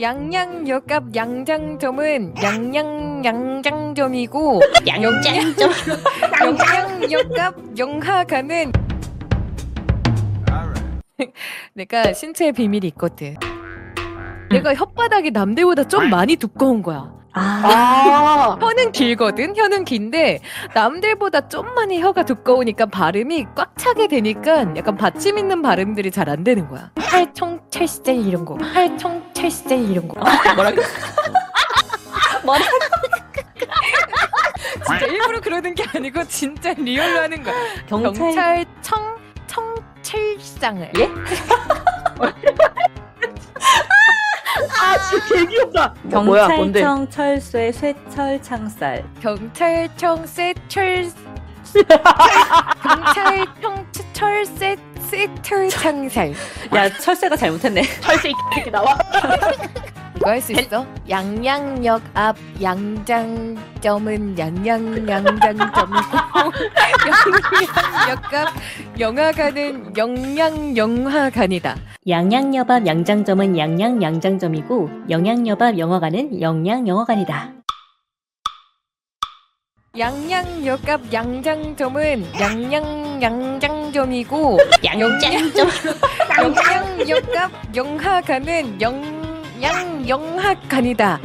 양양역 앞 양장점은 양양 양장점이고 양장점. 양양역 앞 영하가는 내가 신체의 비밀이 있거든. 내가 혓바닥이 남들보다 좀 많이 두꺼운 거야. 아. 혀는 길거든. 혀는 긴데 남들보다 좀 많이 혀가 두꺼우니까 발음이 꽉 차게 되니까 약간 받침 있는 발음들이 잘 안 되는 거야. 할청찰세 이런 거. 할청찰세 이런 거. 뭐라고? 뭐라? 진짜 일부러 그러는 게 아니고 진짜 리얼로 하는 거야. 경찰. 경찰청 청찰상을. 예? 아 진짜 개 귀엽다. 뭐야 뭔데? 경찰청 철쇠 쇠철 창살. 경찰청 세철 경찰청 철세 세철 창살. 야 철새가 잘못했네. 철새 이 새끼 나와. 이거 할 수 있어? 양양역 앞 양장점은 양양 양장점이고 양양역 앞 영화관은 영양 영화관이다. 양양여밥 양장점은 양양 양장점이고 영양여밥 영화관은 영양 영화관이다. 양양역 앞 양장점은 양양 양장점이고 양장점. 영양역 앞 영화관은 영 양 영화관이다.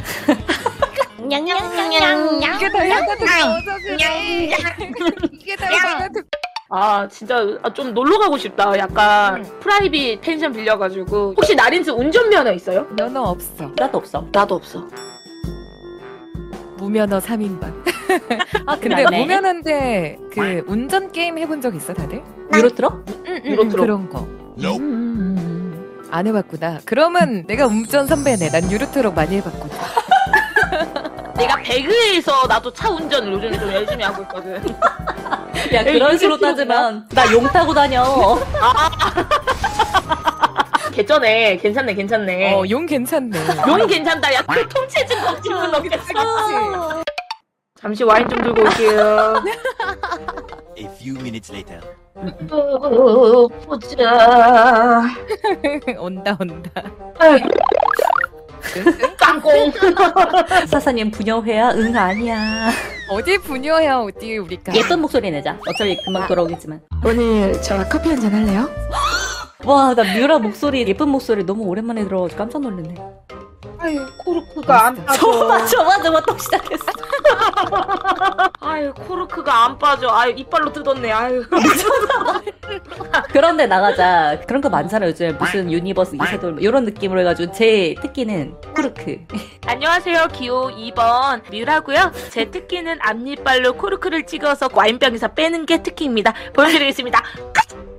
양양양양. 이게 다. 이게 다 해가 듣고 아 진짜 아, 좀 놀러 가고 싶다. 약간 프라이빗 펜션 빌려가지고 혹시 나린스 운전면허 있어요? 면허 없어. 나도 없어. 나도 없어. 무면허 3인방. 아 근데 맞네. 무면허인데 그 운전 게임 해본 적 있어 다들? 유로 틀어? 응, 유로 트럭. 그런 거. 안 해봤구나. 그러면 내가 운전 선배네. 난 유로트럭 많이 해봤거든. 내가 배그에서 나도 차 운전 요즘 좀 열심히 하고 있거든. 야 그런 식으로 따지면 나 용 타고 다녀. 개쩌네. 괜찮네, 괜찮네. 어, 용 괜찮네. 용 괜찮다. 야, 그 통체증 걱정은 없겠어. 잠시 와인 좀 들고 올게요. Few minutes later. 어, 보자. 온다, 온다. 깡공. 사사님 부녀회야? 응 아니야. 어디 부녀야, 어디 우리가. 예쁜 목소리 내자. 어차피 금방 돌아오겠지만. 오늘 저 커피 한잔 할래요? 와 나 뮤라 목소리 예쁜 목소리 너무 오랜만에 들어가지고 깜짝 놀랐네. 아유, 코르크가 안 저만 빠져. 저만 저만 또 시작했어. 아유, 코르크가 안 빠져. 아유, 이빨로 뜯었네. 아유. 그런데 나가자. 그런 거 많잖아 요즘 무슨 유니버스 이세돌 이런 느낌으로 해가지고 제 특기는 코르크. 안녕하세요. 기호 2번 뮤라고요. 제 특기는 앞니빨로 코르크를 찍어서 와인병에서 빼는 게 특기입니다. 보여드리겠습니다.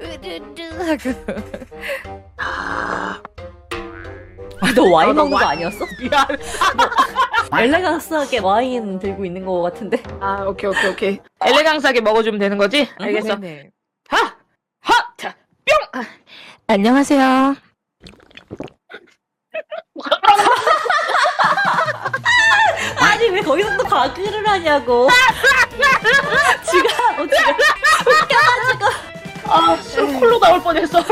으르르 하고. 아, 아, 너 와인 아, 나 먹는 거 아니었어? 미안. 엘레강스하게 와인 들고 있는 거 같은데. 아, 오케이, 오케이, 오케이. 엘레강스하게 먹어주면 되는 거지? 알겠어. 네네. 하! 하! 자, 뿅! 아, 안녕하세요. 아니 왜 거기서 또 가글을 하냐고. 지가 어 지가 아, 술 콜로 나올 뻔했어.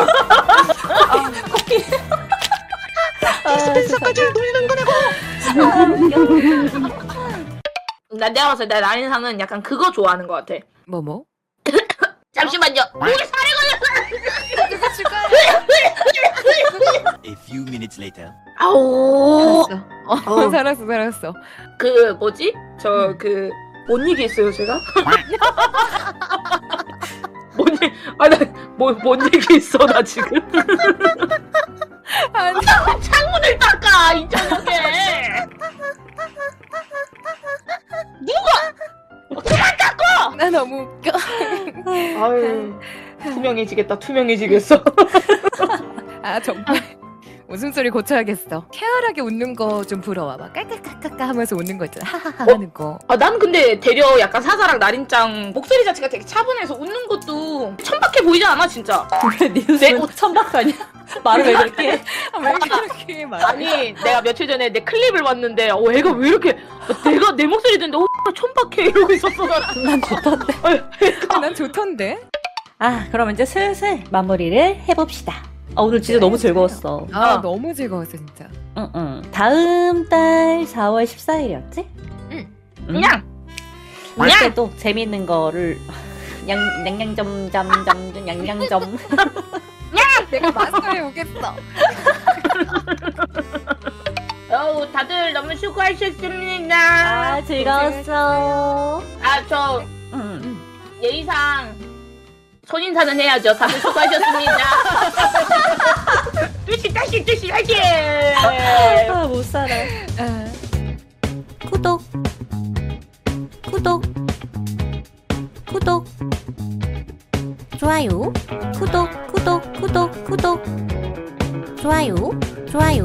나 내가 봤을 때 나인상은 약간 그거 좋아하는 것 같아. 뭐, 뭐? 잠시만요. 목에 A few minutes later. 아오. 살았어. 어, 어. 살았어, 살았어. 그 뭐지? 저 그 뭔 얘기 했어요 제가? 뭔 얘기? 아나뭐뭔 얘기 했어 나 지금? 아니, 창문을 닦아 이 저녁에. 나 너무 웃겨. 아유 투명해지겠다 투명해지겠어. 아, 정말. 웃음소리 고쳐야겠어. 쾌활하게 웃는 거 좀 부러워봐. 깔깔깔깔깔 하면서 웃는 거 있잖아. 하하하 하는 거. 아 난 근데 되려 약간 사사랑 나린짱 목소리 자체가 되게 차분해서 웃는 것도 천박해 보이지 않아 진짜? 왜 니우스는 천박하냐? 말을 왜 그렇게 해? 아, 왜 그렇게 말해? 아니 내가 며칠 전에 내 클립을 봤는데 어 애가 왜 이렇게 내가 내 목소리 듣는데 어 천박해 이러고 있었어 나. 난 좋던데. 난 좋던데? 아, 그럼 이제 슬슬 마무리를 해봅시다. 아, 오늘 진짜 너무 즐거웠어. 아 어. 너무 즐거웠어 진짜. 응, 응. 다음 달 4월 14일이었지? 응. 그냥 그때도 재밌는 거를 양, 양양점, 점, 점, 점, 양양점. 내가 마스터해 오겠어. 어우 다들 너무 수고하셨습니다. 아, 즐거웠어. 아 저 응. 예의상 손인사는 해야죠. 다들 수고하셨습니다. 뚜시 다시 뚜시 다시. 아, 못 살아. 아. 구독. 구독. 구독. 좋아요. 구독, 구독, 구독, 구독. 좋아요. 좋아요.